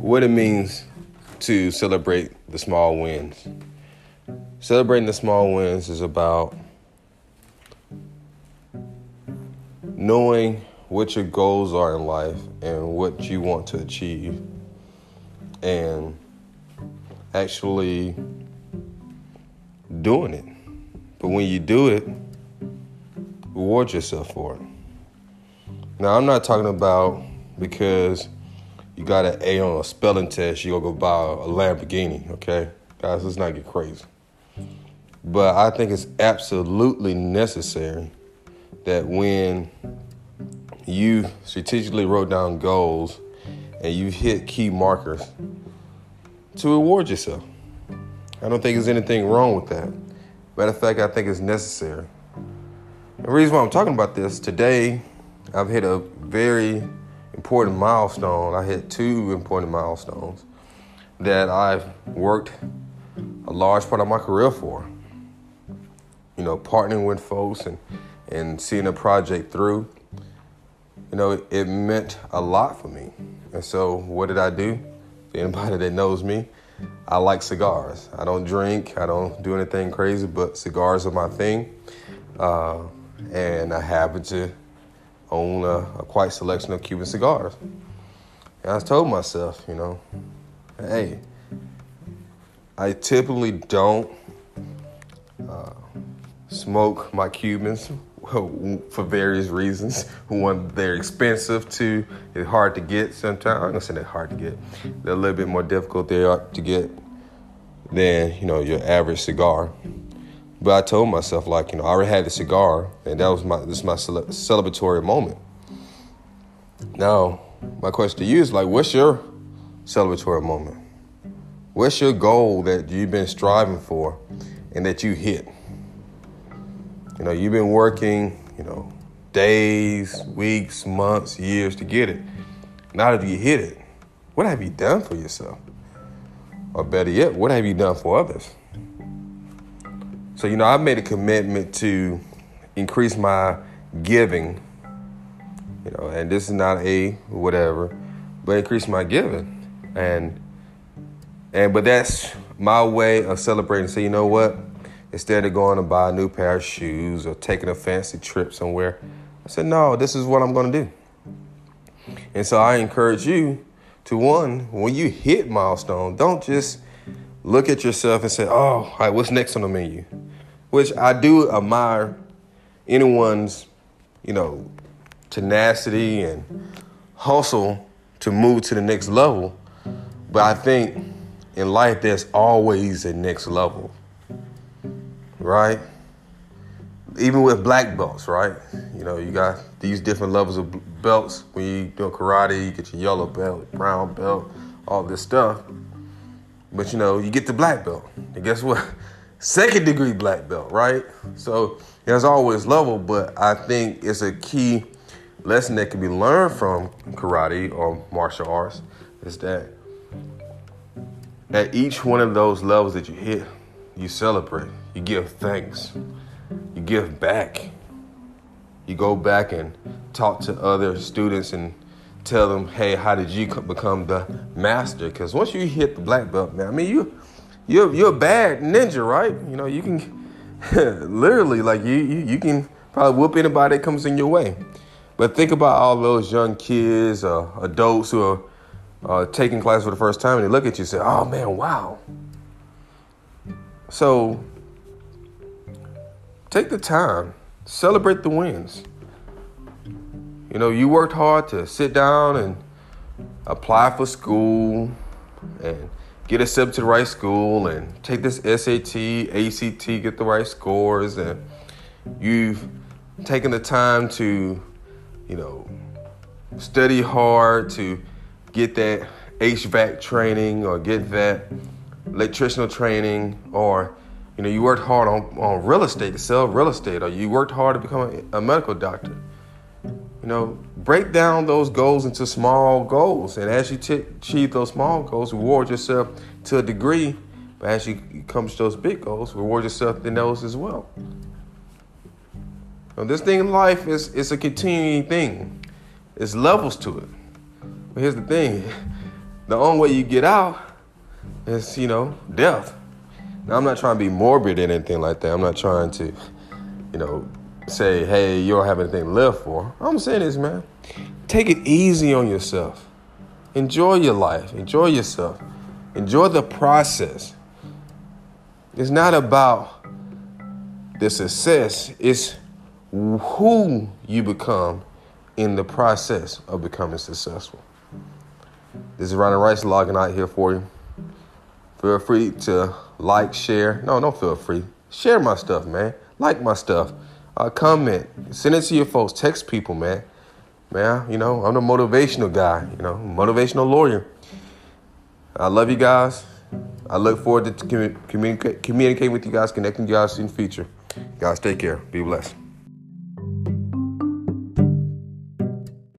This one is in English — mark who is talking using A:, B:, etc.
A: what it means to celebrate the small wins. Celebrating the small wins is about knowing what your goals are in life and what you want to achieve, and actually doing it. But when you do it, reward yourself for it. Now, I'm not talking about because you got an A on a spelling test, you go go buy a Lamborghini, okay? Guys, let's not get crazy. But I think it's absolutely necessary that when you strategically wrote down goals and you hit key markers to reward yourself. I don't think there's anything wrong with that. Matter of fact, I think it's necessary. The reason why I'm talking about this today, I've hit a very important milestone. I hit two important milestones that I've worked a large part of my career for. You know, partnering with folks and, and seeing a project through, you know, it, it meant a lot for me. And so, what did I do? For anybody that knows me, I like cigars. I don't drink, I don't do anything crazy, but cigars are my thing. Uh, and I happen to own a, a quite selection of Cuban cigars. And I told myself, you know, hey, I typically don't uh, smoke my Cubans for various reasons. One, they're expensive. Two, it's hard to get sometimes. I'm gonna say they're hard to get. They're a little bit more difficult they are to get than you know your average cigar. But I told myself like you know I already had the cigar, and that was my this is my celebratory moment. Now, my question to you is like, what's your celebratory moment? What's your goal that you've been striving for, and that you hit? You know, you've been working, you know, days, weeks, months, years to get it. Now that you hit it, what have you done for yourself? Or better yet, what have you done for others? So, you know, I've made a commitment to increase my giving, you know, and this is not a whatever, but increase my giving. And and but that's my way of celebrating. So you know what? instead of going to buy a new pair of shoes or taking a fancy trip somewhere. I said, no, this is what I'm going to do. And so I encourage you to one, when you hit milestone, don't just look at yourself and say, oh, all right, what's next on the menu? Which I do admire anyone's, you know, tenacity and hustle to move to the next level. But I think in life, there's always a next level right? Even with black belts, right? You know, you got these different levels of belts. When you do karate, you get your yellow belt, brown belt, all this stuff. But you know, you get the black belt. And guess what? Second degree black belt, right? So there's always level, but I think it's a key lesson that can be learned from karate or martial arts is that at each one of those levels that you hit, you celebrate, you give thanks, you give back. You go back and talk to other students and tell them, hey, how did you become the master? Because once you hit the black belt, man, I mean, you, you're, you're a bad ninja, right? You know, you can literally, like, you, you, you can probably whoop anybody that comes in your way. But think about all those young kids, uh, adults who are uh, taking class for the first time and they look at you and say, oh man, wow, so take the time, celebrate the wins. You know, you worked hard to sit down and apply for school and get accepted to the right school and take this SAT, ACT, get the right scores, and you've taken the time to, you know, study hard to get that HVAC training or get that electrician training, or you know, you worked hard on, on real estate to sell real estate, or you worked hard to become a medical doctor. You know, break down those goals into small goals, and as you t- achieve those small goals, reward yourself to a degree. But as you come to those big goals, reward yourself in those as well. Now, this thing in life is it's a continuing thing. it's levels to it. But here's the thing: the only way you get out is, you know, death. Now, I'm not trying to be morbid or anything like that. I'm not trying to, you know, say, hey, you don't have anything live for. I'm saying this, man. Take it easy on yourself. Enjoy your life. Enjoy yourself. Enjoy the process. It's not about the success, it's who you become in the process of becoming successful. This is Ronnie Rice logging out here for you. Feel free to like, share. No, don't feel free. Share my stuff, man. Like my stuff. Uh, comment. Send it to your folks. Text people, man. Man, you know, I'm the motivational guy, you know, motivational lawyer. I love you guys. I look forward to communicating with you guys, connecting you guys in the future. Guys, take care. Be blessed.